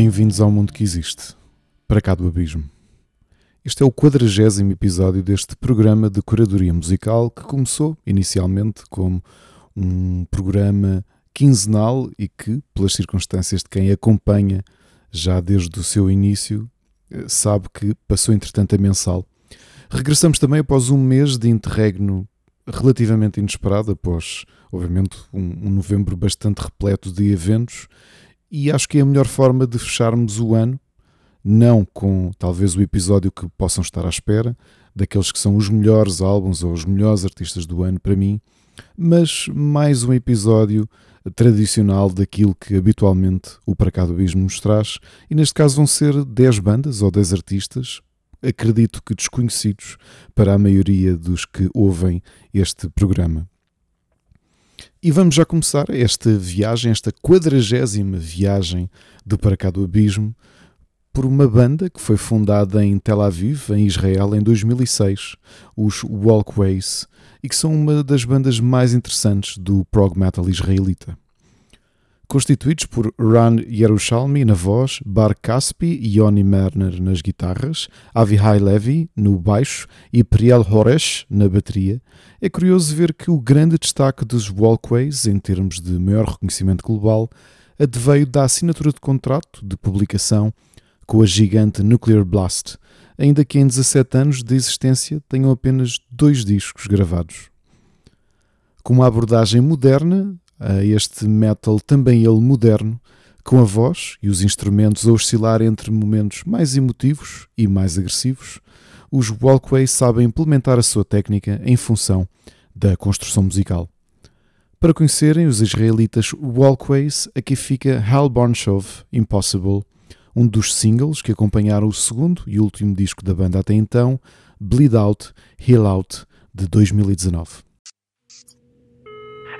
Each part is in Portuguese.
Bem-vindos ao mundo que existe, para cá do abismo. Este é o quadragésimo episódio deste programa de curadoria musical que começou inicialmente como um programa quinzenal e que, pelas circunstâncias de quem acompanha já desde o seu início, eh, sabe que passou entretanto a mensal. Regressamos também após um mês de interregno relativamente inesperado, após, obviamente, um, um novembro bastante repleto de eventos e acho que é a melhor forma de fecharmos o ano, não com talvez o episódio que possam estar à espera, daqueles que são os melhores álbuns ou os melhores artistas do ano para mim, mas mais um episódio tradicional daquilo que habitualmente o Para Abismo nos traz, e neste caso vão ser 10 bandas ou 10 artistas, acredito que desconhecidos para a maioria dos que ouvem este programa. E vamos já começar esta viagem, esta quadragésima viagem do Para Cá do Abismo, por uma banda que foi fundada em Tel Aviv, em Israel, em 2006, os Walkways, e que são uma das bandas mais interessantes do prog metal israelita constituídos por Ran Yerushalmi na voz, Bar Caspi e Yoni Merner nas guitarras, Avihai Levi no baixo e Priel Horesh na bateria, é curioso ver que o grande destaque dos Walkways, em termos de maior reconhecimento global, adveio da assinatura de contrato de publicação com a gigante Nuclear Blast, ainda que em 17 anos de existência tenham apenas dois discos gravados. Com uma abordagem moderna, este metal também ele moderno, com a voz e os instrumentos a oscilar entre momentos mais emotivos e mais agressivos, os Walkways sabem implementar a sua técnica em função da construção musical. Para conhecerem os israelitas Walkways, aqui fica Hellborn Shove Impossible, um dos singles que acompanharam o segundo e último disco da banda até então, Bleed Out, Heal Out, de 2019.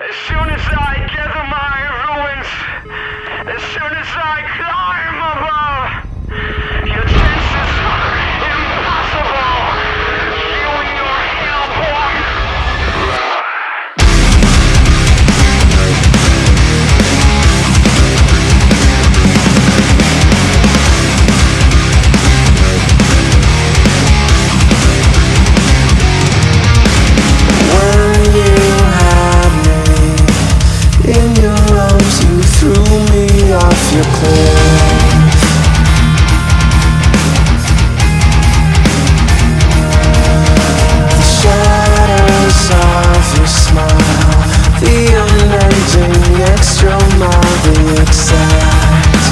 As soon as I gather my ruins, as soon as I climb in your arms, you threw me off your cliff. The shadows of your smile, the unending extra mile, the exact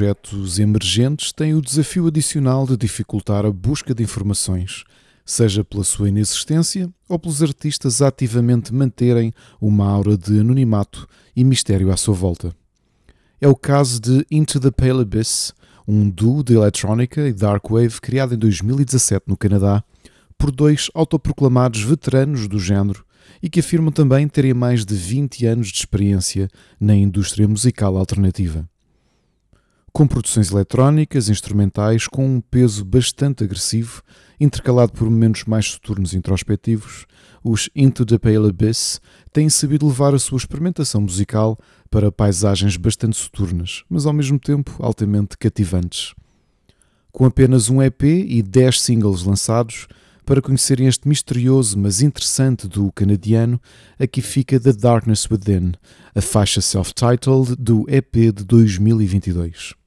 projetos emergentes tem o desafio adicional de dificultar a busca de informações, seja pela sua inexistência ou pelos artistas ativamente manterem uma aura de anonimato e mistério à sua volta. É o caso de Into the Pale Abyss, um duo de eletrónica e darkwave criado em 2017 no Canadá por dois autoproclamados veteranos do género e que afirmam também terem mais de 20 anos de experiência na indústria musical alternativa com produções eletrónicas, instrumentais, com um peso bastante agressivo, intercalado por momentos mais soturnos e introspectivos, os Into the Pale Abyss têm sabido levar a sua experimentação musical para paisagens bastante soturnas, mas ao mesmo tempo altamente cativantes. Com apenas um EP e 10 singles lançados, para conhecerem este misterioso mas interessante do canadiano, aqui fica The Darkness Within, a faixa self-titled do EP de 2022.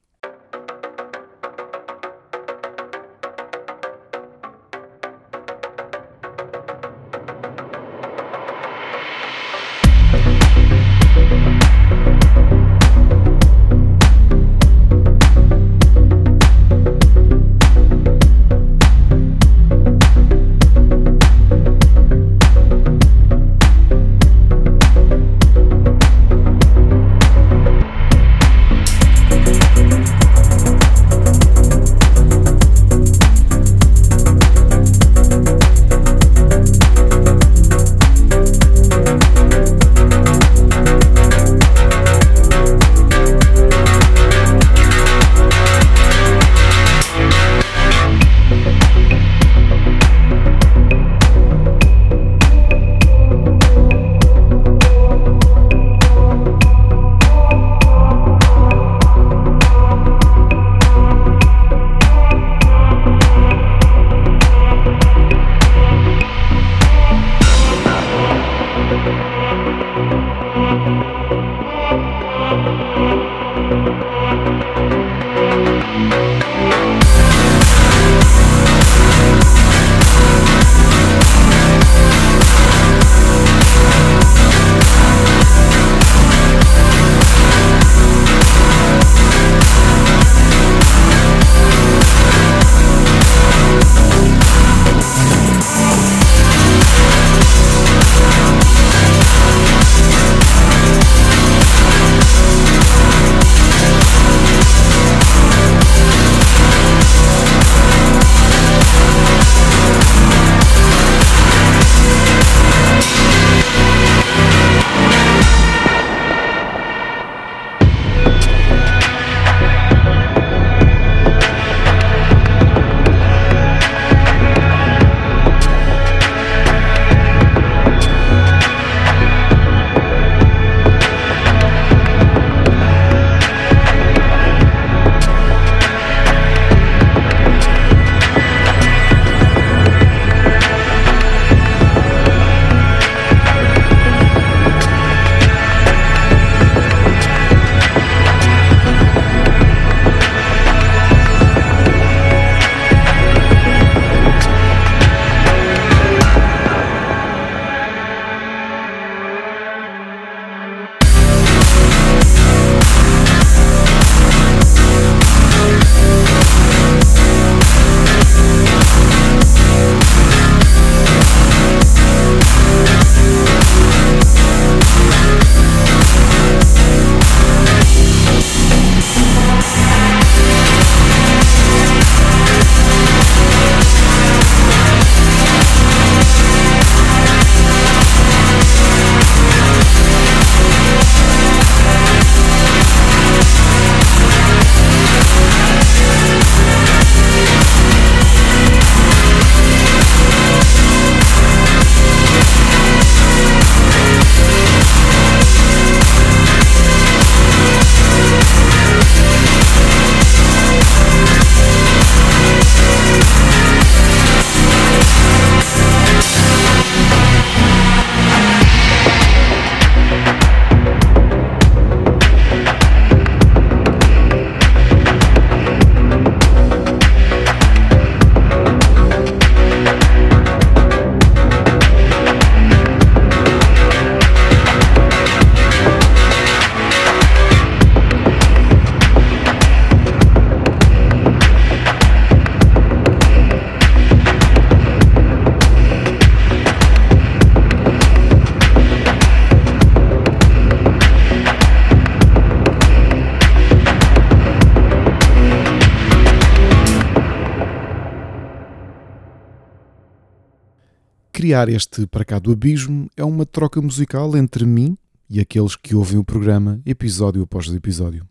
Criar este Para Cá do Abismo é uma troca musical entre mim e aqueles que ouvem o programa episódio após episódio.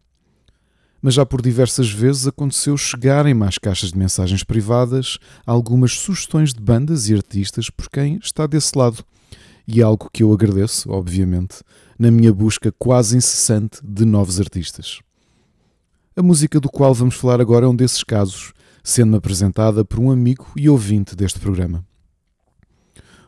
Mas já por diversas vezes aconteceu chegarem mais caixas de mensagens privadas algumas sugestões de bandas e artistas por quem está desse lado. E é algo que eu agradeço, obviamente, na minha busca quase incessante de novos artistas. A música do qual vamos falar agora é um desses casos, sendo apresentada por um amigo e ouvinte deste programa.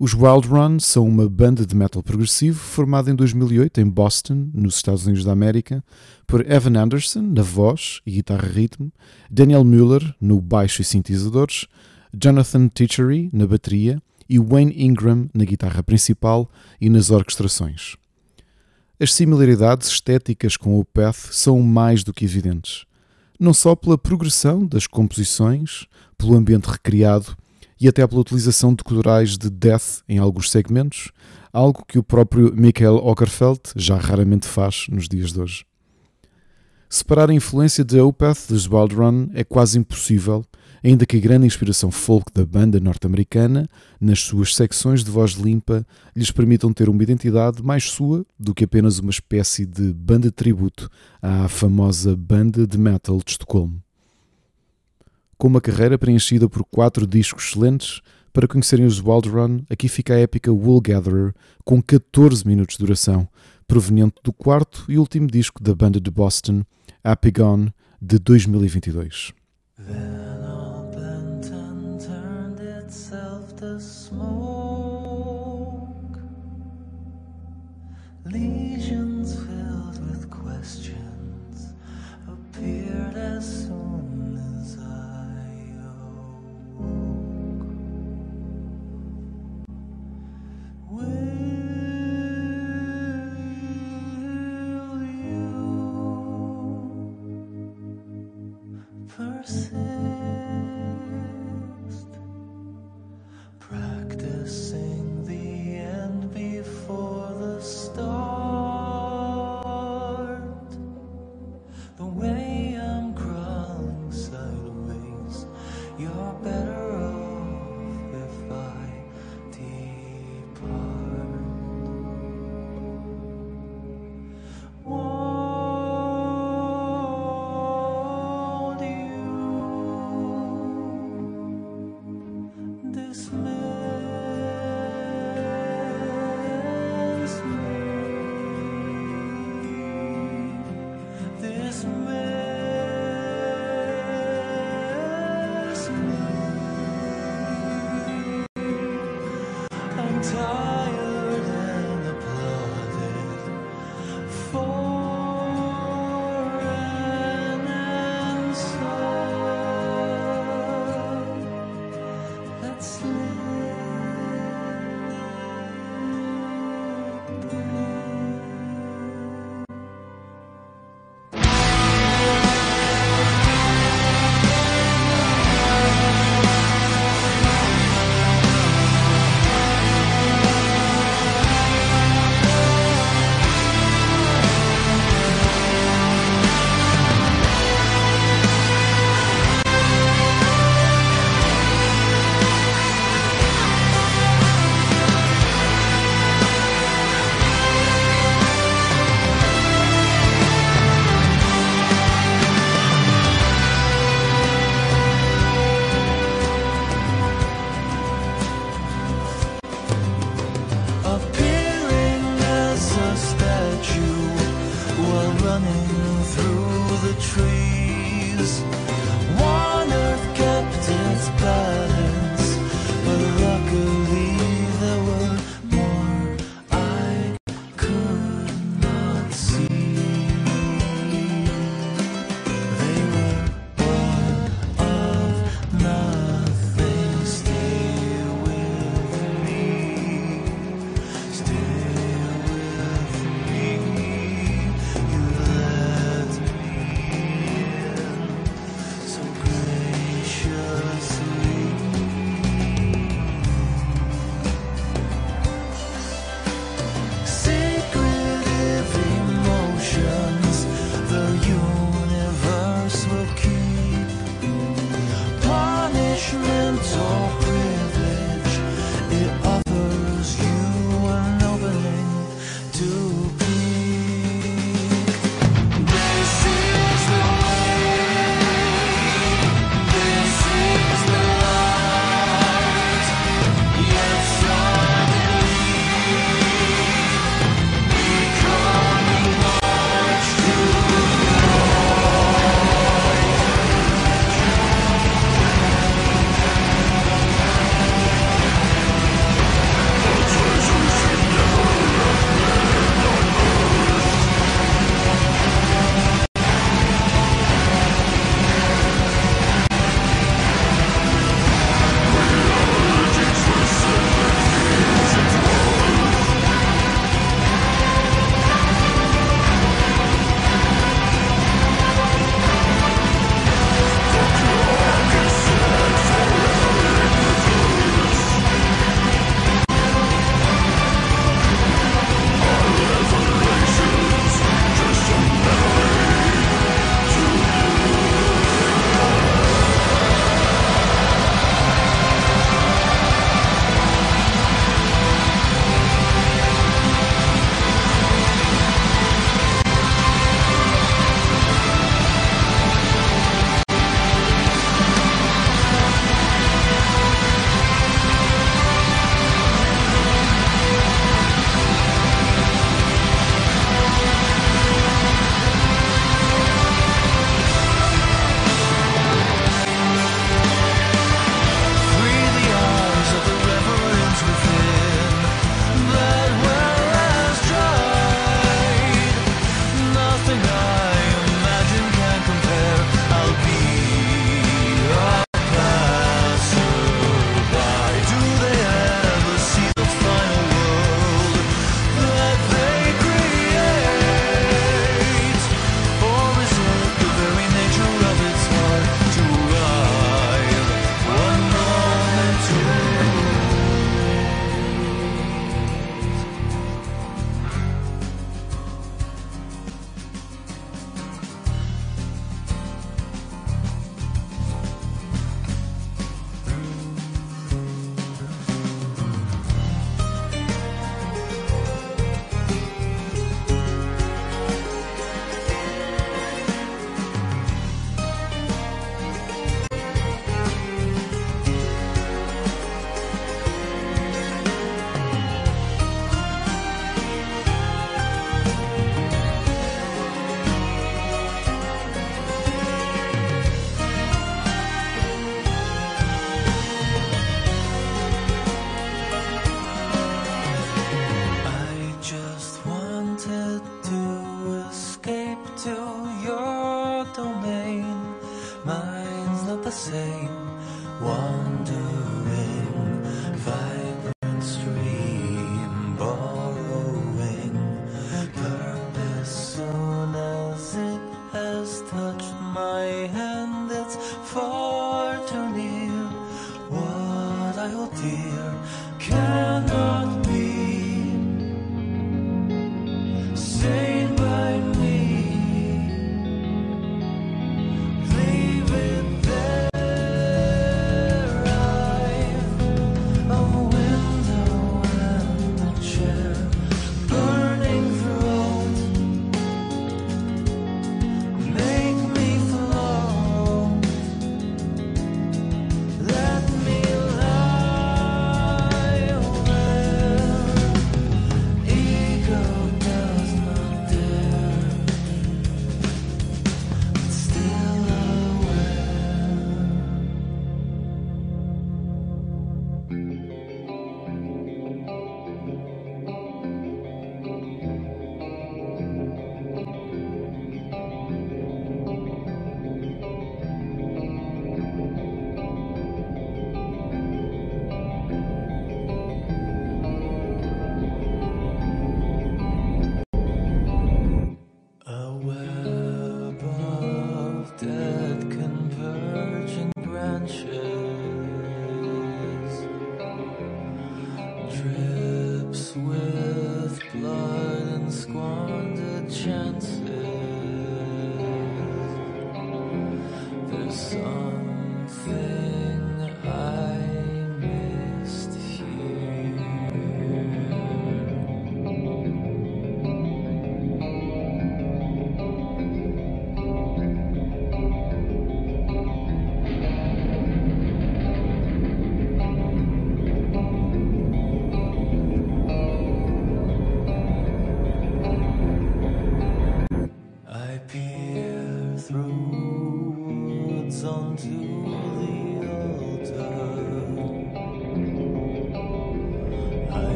Os Wild Run são uma banda de metal progressivo formada em 2008 em Boston, nos Estados Unidos da América, por Evan Anderson na voz e guitarra ritmo, Daniel Mueller no baixo e sintetizadores, Jonathan Titchery na bateria e Wayne Ingram na guitarra principal e nas orquestrações. As similaridades estéticas com o Path são mais do que evidentes, não só pela progressão das composições, pelo ambiente recriado e até pela utilização de corais de death em alguns segmentos, algo que o próprio Michael Ockerfeld já raramente faz nos dias de hoje. Separar a influência de Opeth dos Wild Run é quase impossível, ainda que a grande inspiração folk da banda norte-americana, nas suas secções de voz limpa, lhes permitam ter uma identidade mais sua do que apenas uma espécie de banda tributo à famosa banda de metal de Estocolmo com uma carreira preenchida por quatro discos excelentes. Para conhecerem os Wild Run, aqui fica a épica Wool Gatherer, com 14 minutos de duração, proveniente do quarto e último disco da banda de Boston, Happy Gone, de 2022. Legions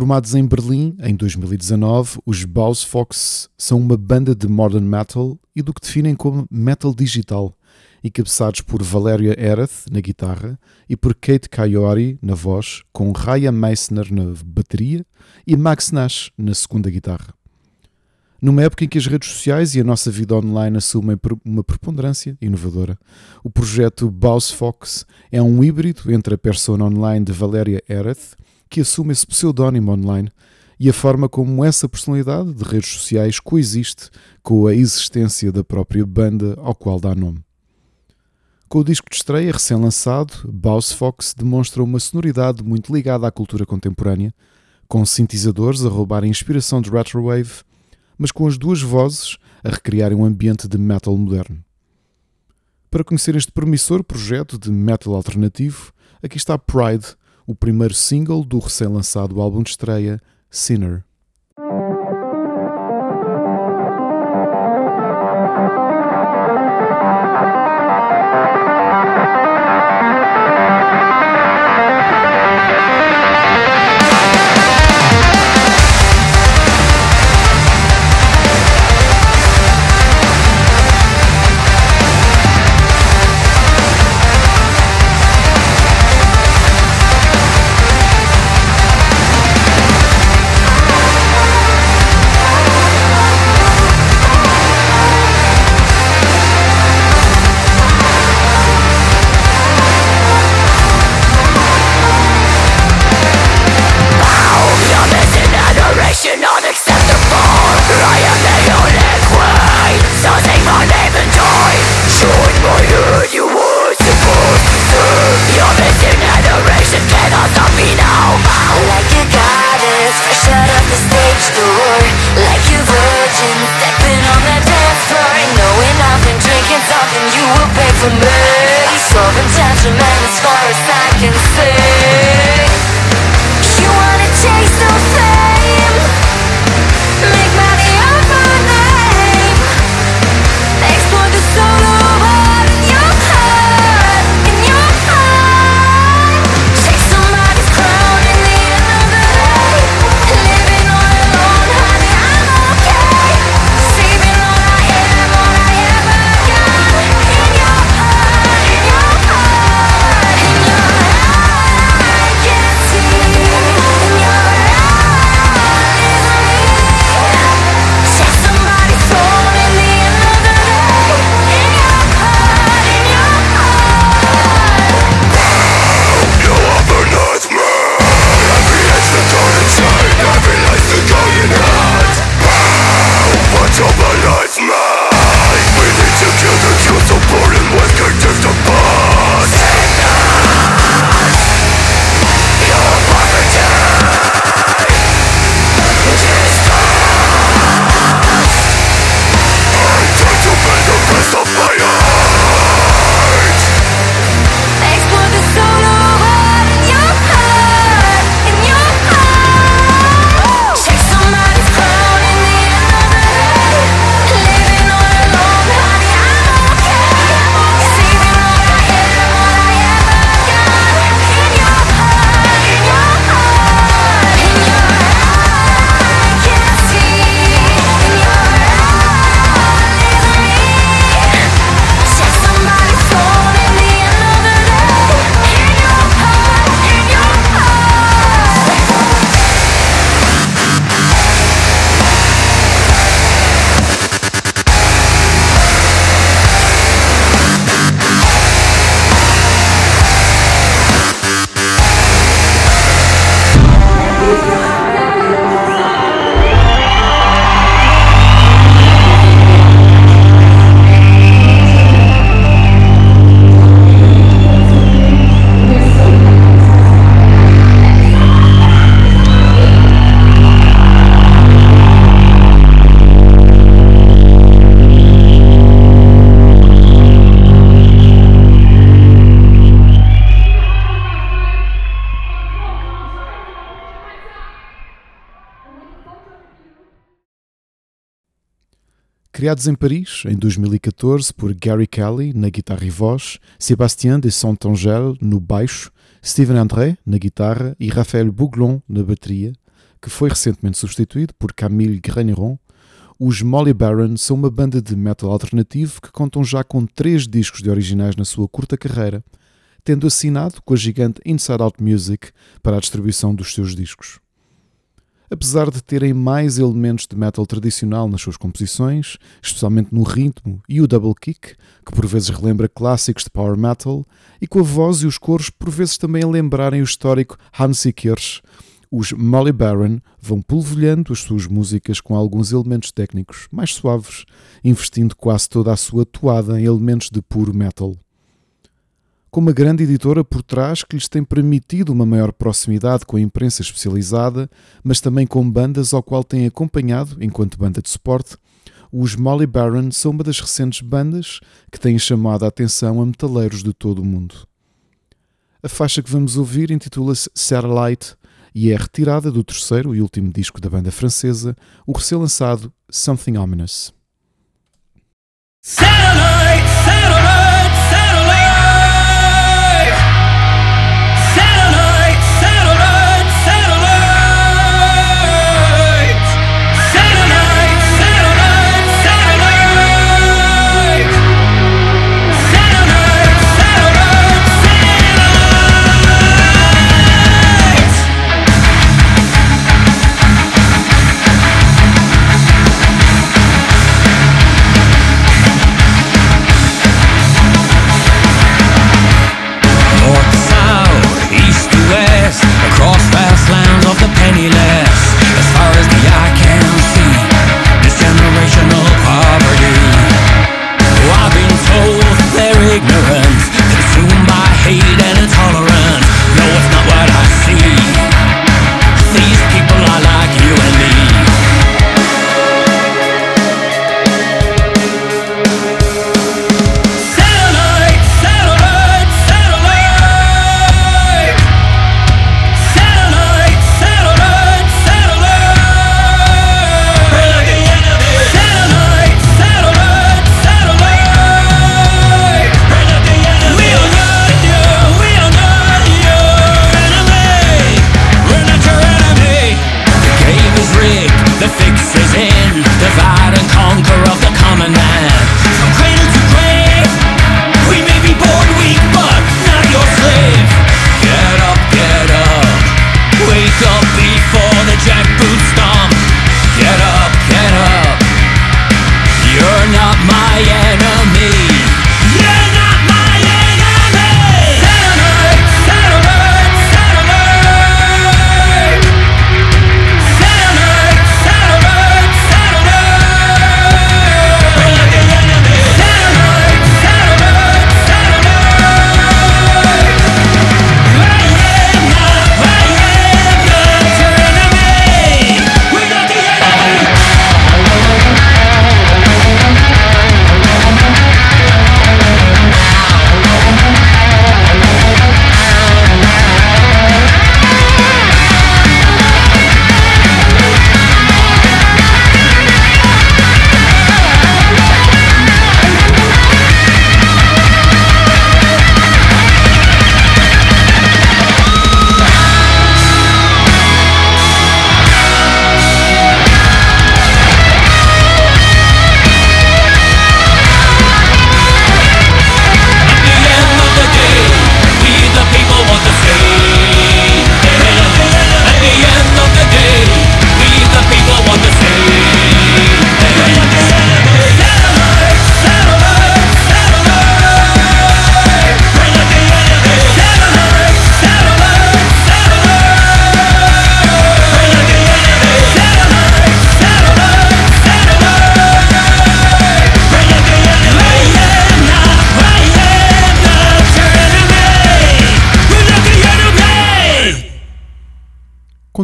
Formados em Berlim em 2019, os Baus Fox são uma banda de modern metal e do que definem como metal digital, encabeçados por Valéria Ereth na guitarra e por Kate Coyote na voz, com Raya Meissner na bateria e Max Nash na segunda guitarra. Numa época em que as redes sociais e a nossa vida online assumem uma preponderância inovadora, o projeto Baus Fox é um híbrido entre a persona online de Valéria Ereth, que assume esse pseudónimo online, e a forma como essa personalidade de redes sociais coexiste com a existência da própria banda ao qual dá nome. Com o disco de estreia recém-lançado, Baus Fox demonstra uma sonoridade muito ligada à cultura contemporânea, com sintetizadores a roubar a inspiração de retrowave, mas com as duas vozes a recriarem um ambiente de metal moderno. Para conhecer este promissor projeto de metal alternativo, aqui está Pride, o primeiro single do recém-lançado álbum de estreia Sinner. Criados em Paris em 2014 por Gary Kelly na guitarra e voz, Sébastien de Saint-Angèle no baixo, Steven André na guitarra e Raphaël Bouglon na bateria, que foi recentemente substituído por Camille Graineron, os Molly Baron são uma banda de metal alternativo que contam já com três discos de originais na sua curta carreira, tendo assinado com a gigante Inside Out Music para a distribuição dos seus discos. Apesar de terem mais elementos de metal tradicional nas suas composições, especialmente no ritmo e o double kick, que por vezes relembra clássicos de power metal, e com a voz e os coros por vezes também a lembrarem o histórico Hansi Kirsch, os Molly Baron vão polvilhando as suas músicas com alguns elementos técnicos mais suaves, investindo quase toda a sua toada em elementos de puro metal com uma grande editora por trás que lhes tem permitido uma maior proximidade com a imprensa especializada, mas também com bandas ao qual têm acompanhado enquanto banda de suporte. Os Molly Baron são uma das recentes bandas que têm chamado a atenção a metaleiros de todo o mundo. A faixa que vamos ouvir intitula-se Satellite e é retirada do terceiro e último disco da banda francesa, o recém-lançado Something Ominous. Satellite.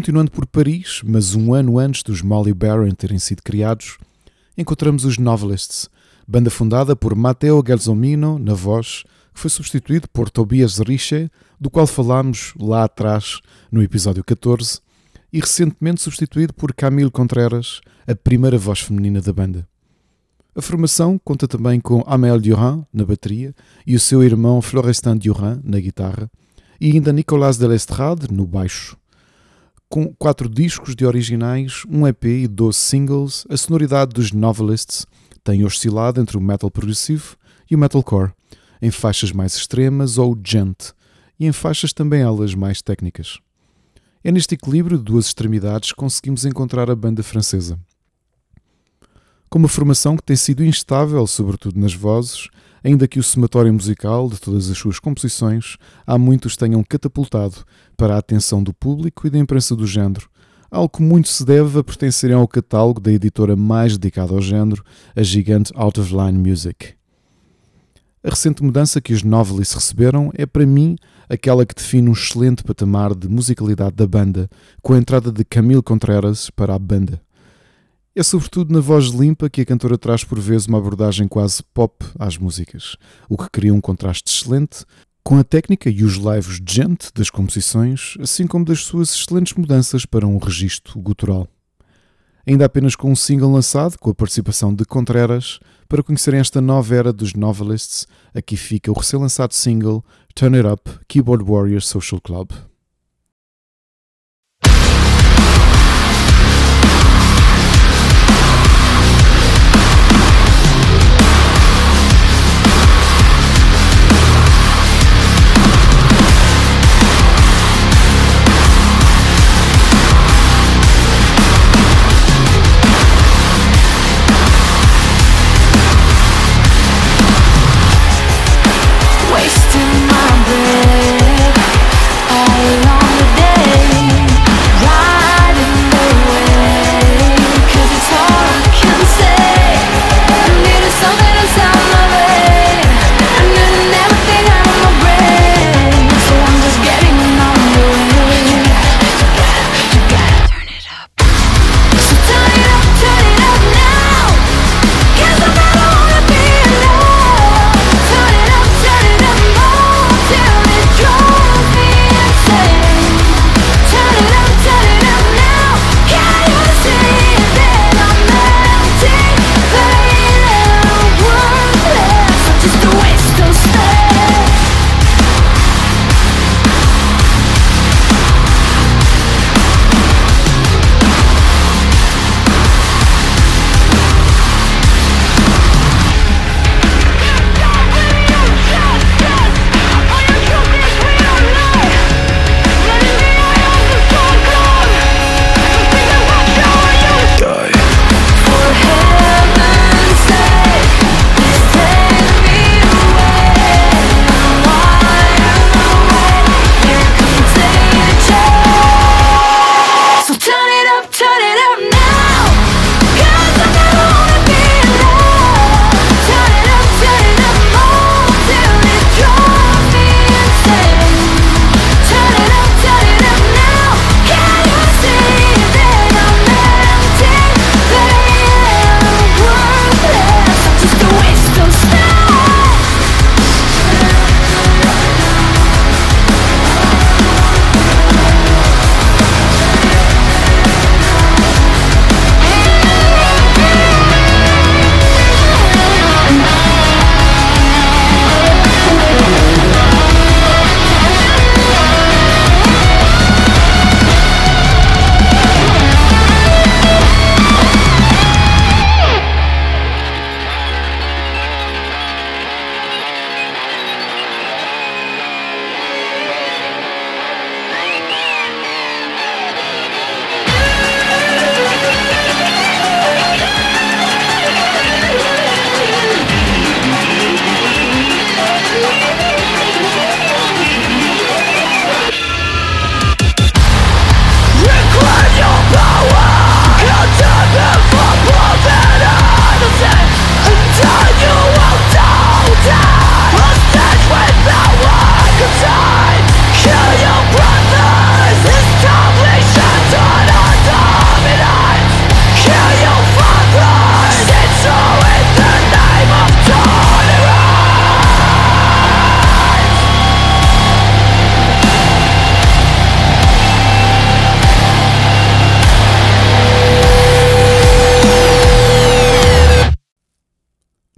Continuando por Paris, mas um ano antes dos Molly Baron terem sido criados, encontramos os Novelists, banda fundada por Matteo Gelsomino na voz, que foi substituído por Tobias Riche, do qual falámos lá atrás no episódio 14, e recentemente substituído por Camille Contreras, a primeira voz feminina da banda. A formação conta também com Amel Durand na bateria e o seu irmão Florestan Durand na guitarra, e ainda Nicolas de Lestrade no baixo. Com quatro discos de originais, um EP e 12 singles, a sonoridade dos Novelists tem oscilado entre o metal progressivo e o metalcore, em faixas mais extremas ou gent, e em faixas também elas mais técnicas. É neste equilíbrio de duas extremidades que conseguimos encontrar a banda francesa. Com uma formação que tem sido instável, sobretudo nas vozes, ainda que o somatório musical de todas as suas composições há muitos tenham catapultado para a atenção do público e da imprensa do género, algo que muito se deve a pertencerem ao catálogo da editora mais dedicada ao género, a gigante Out of Line Music. A recente mudança que os Novelists receberam é, para mim, aquela que define um excelente patamar de musicalidade da banda, com a entrada de Camille Contreras para a banda. É sobretudo na voz limpa que a cantora traz por vezes uma abordagem quase pop às músicas, o que cria um contraste excelente com a técnica e os lives gente das composições, assim como das suas excelentes mudanças para um registro gutural. Ainda apenas com um single lançado, com a participação de Contreras, para conhecerem esta nova era dos novelists, aqui fica o recém-lançado single Turn It Up Keyboard Warriors Social Club.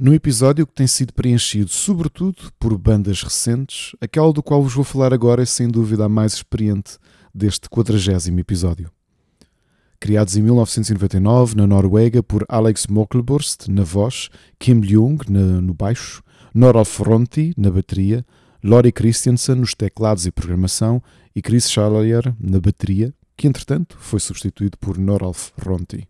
Num episódio que tem sido preenchido sobretudo por bandas recentes, aquela do qual vos vou falar agora é sem dúvida a mais experiente deste 40 episódio. Criados em 1999 na Noruega por Alex Mokelborst na voz, Kim Ljung no baixo, Noralf Fronti na bateria, Lori Christiansen nos teclados e programação e Chris Schalier na bateria, que entretanto foi substituído por Noralf Ronti.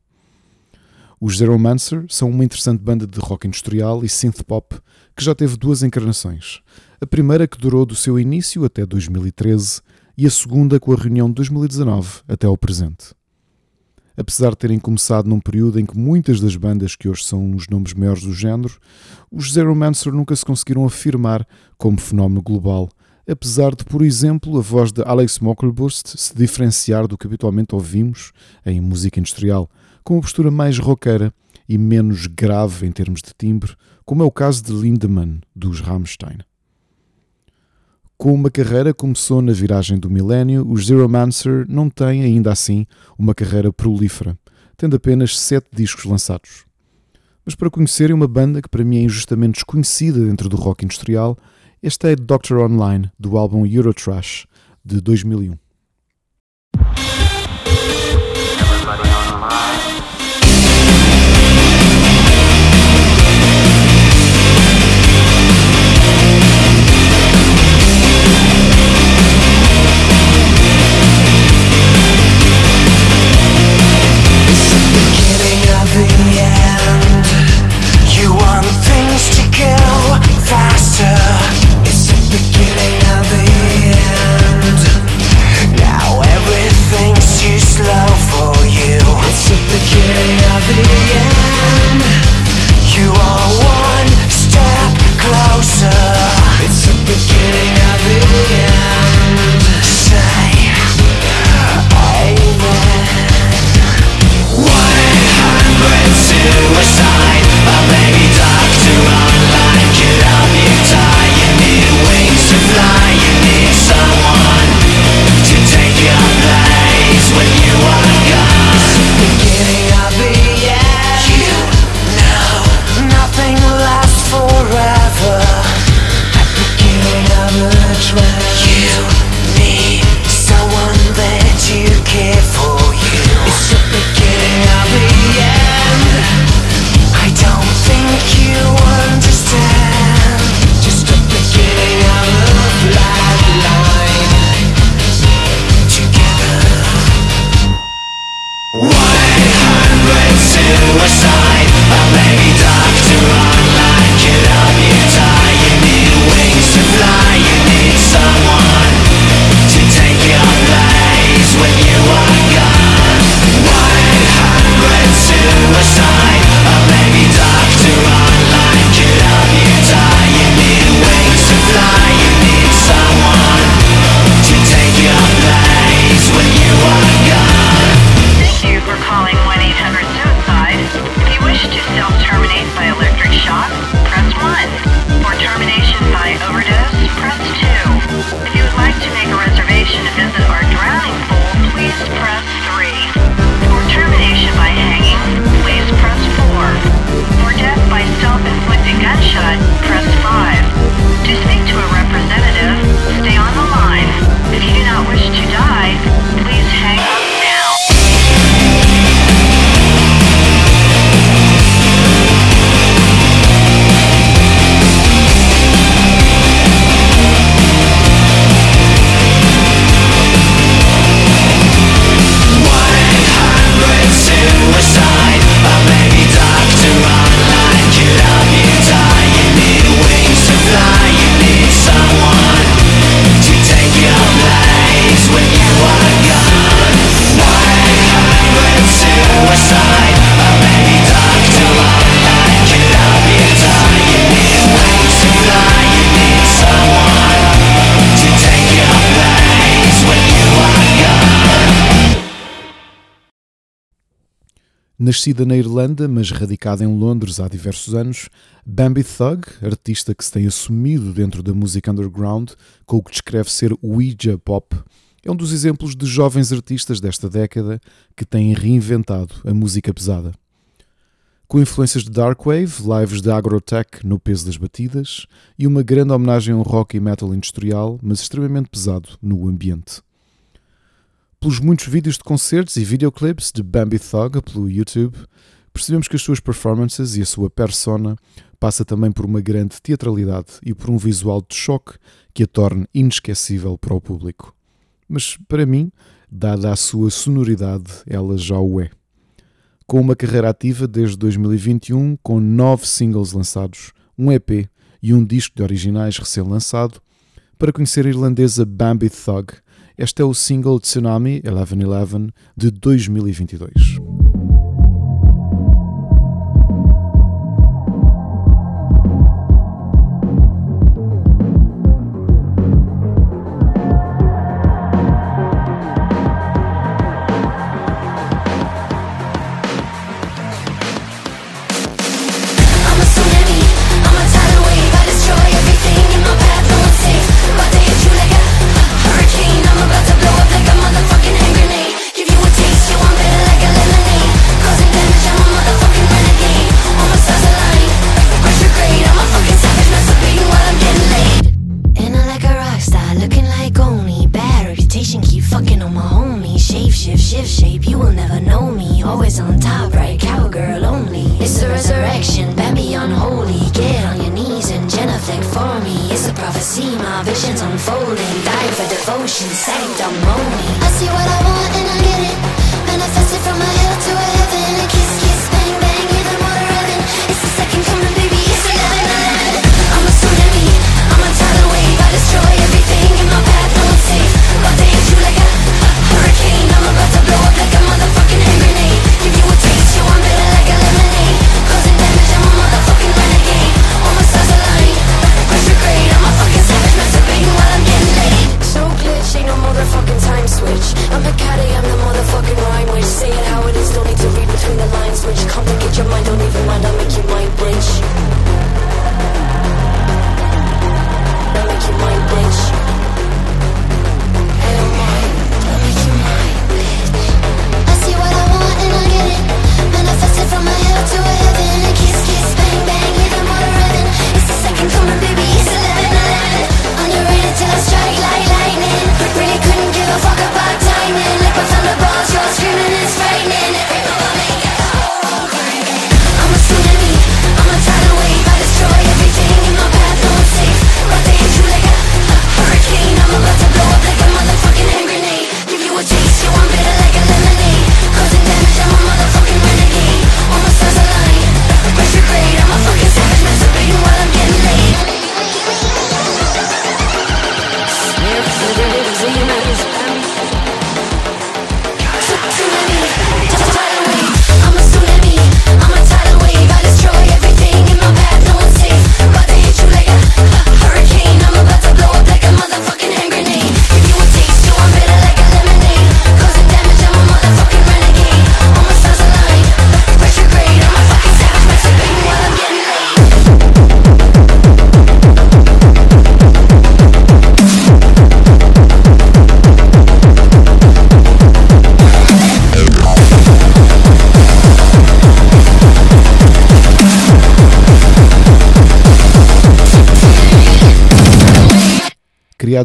Os Zero Mancer são uma interessante banda de rock industrial e synth pop que já teve duas encarnações. A primeira que durou do seu início até 2013 e a segunda com a reunião de 2019 até ao presente. Apesar de terem começado num período em que muitas das bandas que hoje são os nomes maiores do género, os Zero Mancer nunca se conseguiram afirmar como fenómeno global apesar de, por exemplo, a voz de Alex Mockelburst se diferenciar do que habitualmente ouvimos em música industrial, com uma postura mais roqueira e menos grave em termos de timbre, como é o caso de Lindemann, dos Rammstein. Com uma carreira começou na viragem do milénio, os Zero Mancer não têm, ainda assim, uma carreira prolífera, tendo apenas sete discos lançados. Mas para conhecerem uma banda que para mim é injustamente desconhecida dentro do rock industrial, este é Doctor Online, do álbum Eurotrash, de 2001. Nascida na Irlanda, mas radicada em Londres há diversos anos, Bambi Thug, artista que se tem assumido dentro da música underground com o que descreve ser Ouija Pop, é um dos exemplos de jovens artistas desta década que têm reinventado a música pesada. Com influências de darkwave, lives de agrotech no peso das batidas e uma grande homenagem a um rock e metal industrial, mas extremamente pesado no ambiente. Pelos muitos vídeos de concertos e videoclips de Bambi Thug pelo YouTube, percebemos que as suas performances e a sua persona passa também por uma grande teatralidade e por um visual de choque que a torne inesquecível para o público. Mas para mim, dada a sua sonoridade, ela já o é. Com uma carreira ativa desde 2021, com nove singles lançados, um EP e um disco de originais recém-lançado, para conhecer a irlandesa Bambi Thug, este é o single Tsunami 1111 de 2022.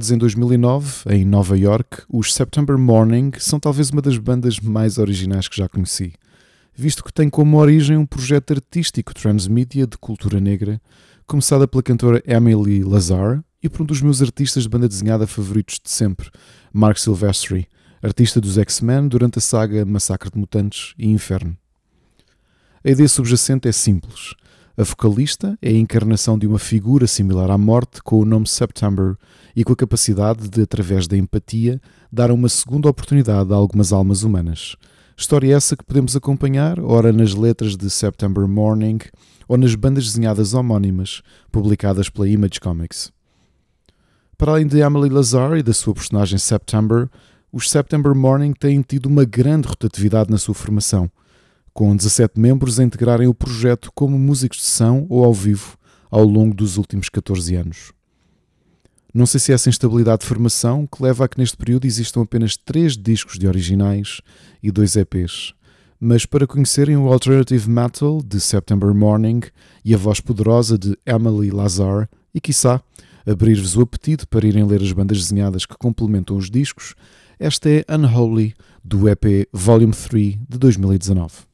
Criados em 2009 em Nova York, os September Morning são talvez uma das bandas mais originais que já conheci, visto que tem como origem um projeto artístico transmídia de cultura negra, começada pela cantora Emily Lazar e por um dos meus artistas de banda desenhada favoritos de sempre, Mark Silvestri, artista dos X-Men durante a saga Massacre de Mutantes e Inferno. A ideia subjacente é simples. A vocalista é a encarnação de uma figura similar à morte com o nome September e com a capacidade de, através da empatia, dar uma segunda oportunidade a algumas almas humanas. História essa que podemos acompanhar, ora nas letras de September Morning ou nas bandas desenhadas homónimas, publicadas pela Image Comics. Para além de Emily Lazar e da sua personagem September, os September Morning têm tido uma grande rotatividade na sua formação, com 17 membros a integrarem o projeto como músicos de sessão ou ao vivo ao longo dos últimos 14 anos. Não sei se é essa instabilidade de formação que leva a que neste período existam apenas 3 discos de originais e 2 EPs. Mas para conhecerem o Alternative Metal de September Morning e a voz poderosa de Emily Lazar, e quiçá abrir-vos o apetite para irem ler as bandas desenhadas que complementam os discos, Esta é Unholy, do EP Volume 3 de 2019.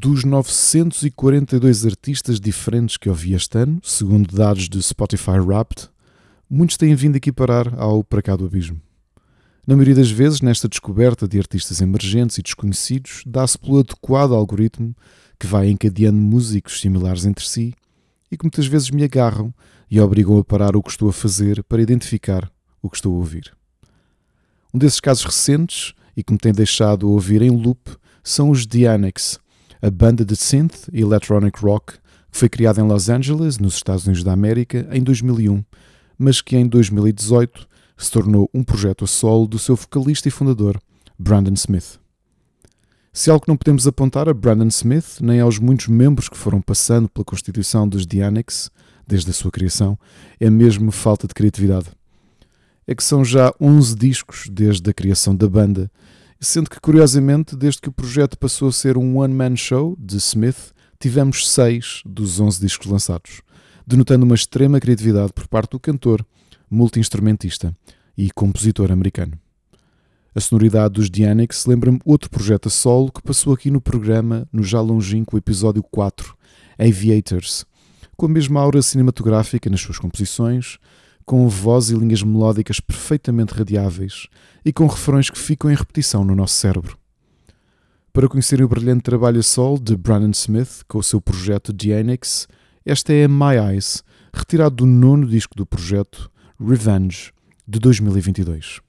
Dos 942 artistas diferentes que ouvi este ano, segundo dados do Spotify Wrapped, muitos têm vindo aqui parar ao Para Cá do Abismo. Na maioria das vezes, nesta descoberta de artistas emergentes e desconhecidos, dá-se pelo adequado algoritmo que vai encadeando músicos similares entre si e que muitas vezes me agarram e obrigam a parar o que estou a fazer para identificar o que estou a ouvir. Um desses casos recentes e que me tem deixado ouvir em loop são os The Annex, a banda de synth e electronic rock que foi criada em Los Angeles, nos Estados Unidos da América, em 2001, mas que em 2018 se tornou um projeto a solo do seu vocalista e fundador, Brandon Smith. Se algo que não podemos apontar a Brandon Smith, nem aos muitos membros que foram passando pela constituição dos The Annex, desde a sua criação, é mesmo falta de criatividade. É que são já 11 discos desde a criação da banda sendo que, curiosamente, desde que o projeto passou a ser um one-man show de Smith, tivemos seis dos 11 discos lançados, denotando uma extrema criatividade por parte do cantor, multi-instrumentista e compositor americano. A sonoridade dos Dianix lembra-me outro projeto a solo que passou aqui no programa no já longínquo episódio 4, Aviators, com a mesma aura cinematográfica nas suas composições, com voz e linhas melódicas perfeitamente radiáveis e com refrões que ficam em repetição no nosso cérebro. Para conhecerem o brilhante trabalho a sol de Brandon Smith com o seu projeto The Annex, esta é My Eyes, retirado do nono disco do projeto Revenge de 2022.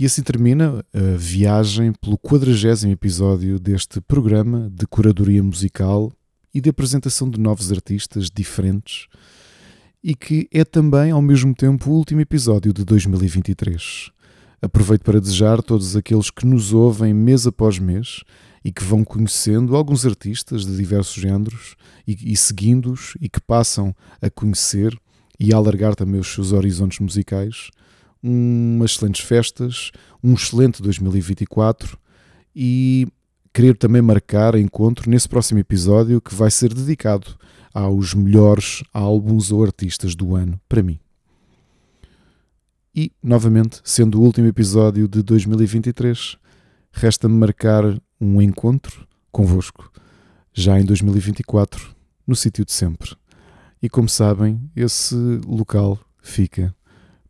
E assim termina a viagem pelo 40 episódio deste programa de curadoria musical e de apresentação de novos artistas diferentes e que é também ao mesmo tempo o último episódio de 2023. Aproveito para desejar a todos aqueles que nos ouvem mês após mês e que vão conhecendo alguns artistas de diversos géneros e, e seguindo-os e que passam a conhecer e a alargar também os seus horizontes musicais. Umas excelentes festas, um excelente 2024 e querer também marcar encontro nesse próximo episódio que vai ser dedicado aos melhores álbuns ou artistas do ano para mim. E, novamente, sendo o último episódio de 2023, resta-me marcar um encontro convosco já em 2024, no sítio de sempre. E como sabem, esse local fica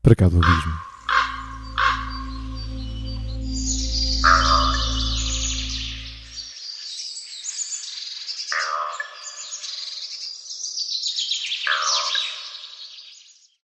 para cá do abismo.